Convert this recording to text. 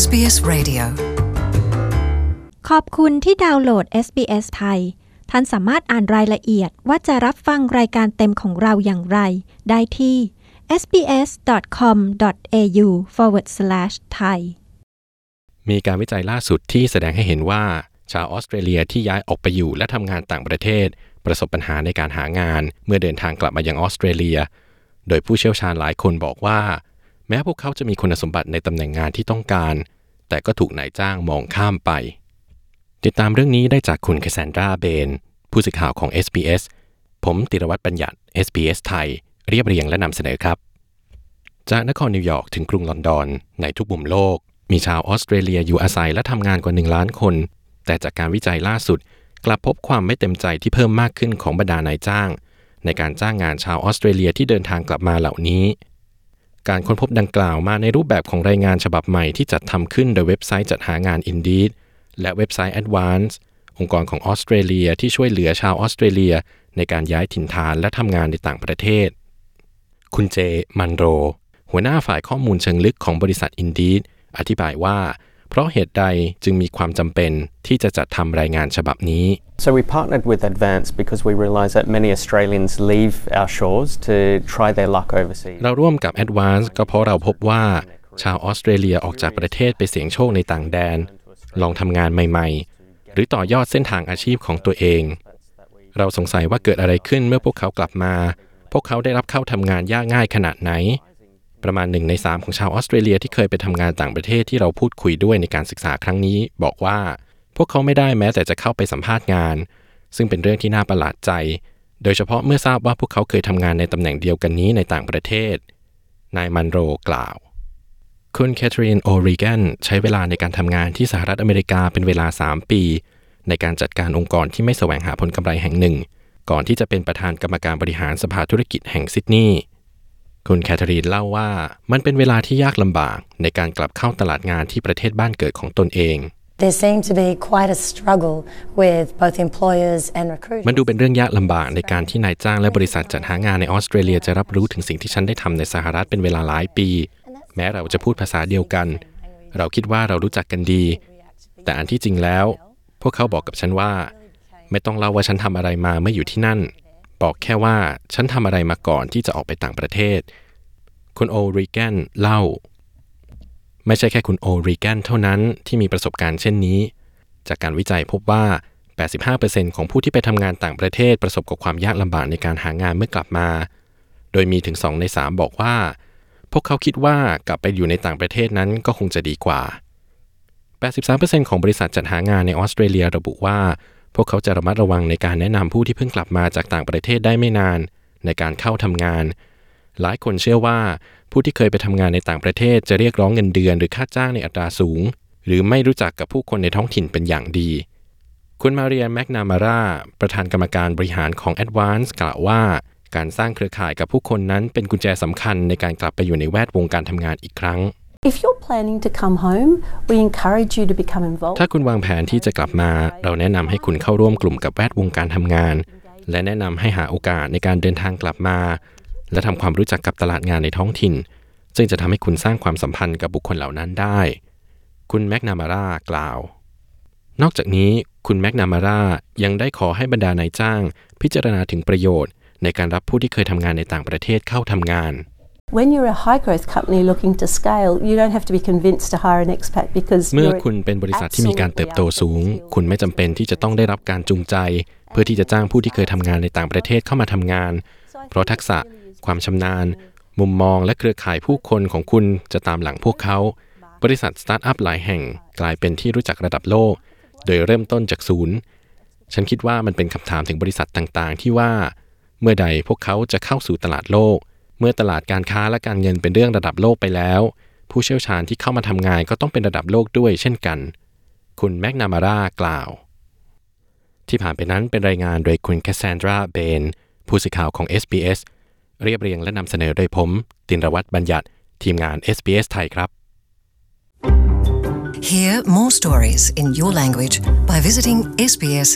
SBS Radio ขอบคุณที่ดาวน์โหลด SBS ไทย ท่านสามารถอ่านรายละเอียดว่าจะรับฟังรายการเต็มของเราอย่างไร ได้ที่ sbs.com.au forward slash thai มีการวิจัยล่าสุดที่แสดงให้เห็นว่า ชาวออสเตรเลียที่ย้ายออกไปอยู่และทำงานต่างประเทศ ประสบปัญหาในการหางานเมื่อเดินทางกลับมายังออสเตรเลีย โดยผู้เชี่ยวชาญหลายคนบอกว่า แม้พวกเขาจะมีคุณสมบัติในตำแหน่งงานที่ต้องการ แต่ก็ถูกนายจ้างมองข้ามไป ติดตามเรื่องนี้ได้จากคุณคาซานดราเบน ผู้สื่อข่าวของ SBS ผมติรวัตรบัญญัติ SBS ไทย เรียบเรียงและนำเสนอครับ จากนครนิวยอร์กถึงกรุงลอนดอน ในทุกมุมโลก มีชาวออสเตรเลียอยู่อาศัยและทำงานกว่า 1 ล้านคน แต่จากการวิจัยล่าสุด กลับพบความไม่เต็มใจที่เพิ่มมากขึ้นของบรรดานายจ้าง ในการจ้างงานชาวออสเตรเลียที่เดินทางกลับมาเหล่านี้ การค้นพบดังกล่าวมาในรูปแบบของรายงานฉบับใหม่ที่จัดทำขึ้นโดยเว็บไซต์จัดหางาน Indeed และเว็บไซต์ Advance องค์กรของออสเตรเลียที่ช่วยเหลือชาวออสเตรเลีย ในการย้ายถิ่นฐานและทำงานในต่างประเทศ คุณเจ มันโร หัวหน้าฝ่ายข้อมูลเชิงลึกของบริษัท Indeed อธิบายว่า เพราะเหตุใดจึงมีความจำเป็นที่จะจัดทำรายงานฉบับนี้ So we partnered with Advance because we realise that many Australians leave our shores to try their luck overseas. เราร่วมกับ Advance ก็เพราะเราพบว่า ชาวออสเตรเลียออกจากประเทศไปเสี่ยงโชคในต่างแดน ลองทำงานใหม่ๆ หรือต่อยอดเส้นทางอาชีพของตัวเอง เราสงสัยว่าเกิดอะไรขึ้นเมื่อพวกเขากลับมา พวกเขาได้รับเข้าทำงานยากง่ายขนาดไหน ประมาณหนึ่งในสามของชาวออสเตรเลียที่เคยไปทำงานต่างประเทศที่เราพูดคุยด้วยในการศึกษาครั้งนี้ บอกว่า พวกเขาไม่ได้แม้แต่จะเข้าไปสัมภาษณ์งาน ซึ่งเป็นเรื่องที่น่าประหลาดใจ โดยเฉพาะเมื่อทราบว่าพวกเขาเคยทำงานในตำแหน่งเดียวกันนี้ในต่างประเทศ นายมันโรกล่าว คุณแคทเธอรีนโอริแกนใช้เวลาในการทำงานที่สหรัฐอเมริกาเป็นเวลา 3 ปี ในการจัดการองค์กรที่ไม่แสวงหาผลกำไรแห่งหนึ่ง ก่อนที่จะเป็นประธานกรรมการบริหารสภาธุรกิจแห่งซิดนีย์ คุณแคทเธอรีนเล่าว่ามันเป็นเวลาที่ยากลำบากในการกลับเข้าตลาดงานที่ประเทศบ้านเกิดของตนเอง There seemed to be quite a struggle with both employers and recruiters. มันดูเป็นเรื่องยากลำบากในการที่นายจ้างและบริษัทจัดหางานในออสเตรเลียจะรับรู้ถึงสิ่งที่ฉันได้ทำในสหรัฐเป็นเวลาหลายปี แม้เราจะพูดภาษาเดียวกัน เราคิดว่าเรารู้จักกันดี แต่อันที่จริงแล้ว พวกเขาบอกกับฉันว่า ไม่ต้องเล่าว่าฉันทำอะไรมาเมื่ออยู่ที่นั่น บอกแค่ว่าฉันทำอะไรมาก่อนที่จะออกไปต่างประเทศ คุณโอริแกนเล่า ไม่ใช่แค่คุณโอริแกนเท่านั้นที่มีประสบการณ์เช่นนี้ จากการวิจัยพบว่า 85%ของผู้ที่ไปทำงานต่างประเทศประสบกับความยากลำบากในการหางานเมื่อกลับมา โดยมีถึง 2 ใน 3 บอกว่า พวกเขาคิดว่ากลับไปอยู่ในต่างประเทศนั้นก็คงจะดีกว่า 83%ของบริษัทจัดหางานในออสเตรเลียระบุว่า พวกเขาจะระมัดระวังในการแนะนำผู้ที่เพิ่งกลับมาจากต่างประเทศได้ไม่นาน ในการเข้าทำงาน หลายคนเชื่อว่า ผู้ที่เคยไปทำงานในต่างประเทศจะเรียกร้องเงินเดือนหรือค่าจ้างในอัตราสูง หรือไม่รู้จักกับผู้คนในท้องถิ่นเป็นอย่างดี คุณมาเรียแมกนามาราประธานกรรมการบริหารของ Advance กล่าวว่าการสร้างเครือข่ายกับผู้คนนั้นเป็นกุญแจสำคัญในการกลับไปอยู่ในแวดวงการทำงานอีกครั้ง If you're planning to come home, we encourage you to become involved. ถ้าคุณวางแผนที่จะกลับมา เราแนะนำให้คุณเข้าร่วมกลุ่มกับแวดวงการทำงาน และแนะนำให้หาโอกาสในการเดินทางกลับมา และทำความรู้จักกับตลาดงานในท้องถิ่น ซึ่งจะทำให้คุณสร้างความสัมพันธ์กับบุคคลเหล่านั้นได้ คุณแมกนามาร่ากล่าว นอกจากนี้คุณแมกนามาร่ายังได้ขอให้บรรดานายจ้าง พิจารณาถึงประโยชน์ ในการรับผู้ที่เคยทำงานในต่างประเทศเข้าทำงาน When you're a high growth company looking to scale, you don't have to be convinced to hire an expat because เมื่อ you're คุณเป็นบริษัทที่มีการเติบโตสูง คุณไม่จำเป็นที่จะต้องได้รับการจูงใจ เพื่อที่จะจ้างผู้ที่เคยทำงานในต่างประเทศเข้ามาทำงาน เพราะทักษะ ความชำนาญ มุมมองและเครือข่ายผู้คนของคุณจะตามหลังพวกเขา บริษัทสตาร์ทอัพหลายแห่งกลายเป็นที่รู้จักระดับโลก โดยเริ่มต้นจากศูนย์ ฉันคิดว่ามันเป็นคำถามถึงบริษัทต่างๆ ที่ว่า เมื่อใดพวกเขาจะเข้าสู่ตลาดโลก เมื่อตลาดการค้าและการเงินเป็นเรื่องระดับโลกไปแล้ว ผู้เชี่ยวชาญที่เข้ามาทำงานก็ต้องเป็นระดับโลกด้วยเช่นกัน คุณแมกนามารากล่าว ที่ผ่านไปนั้นเป็นรายงานโดยคุณแคสซานดราเบนผู้สื่อข่าวของ SBS เรียบเรียงและนำเสนอโดยผม ตินรวัตรบัญญัติ ทีมงาน SBS ไทยครับ Hear more stories in your language by visiting sbs.com.au.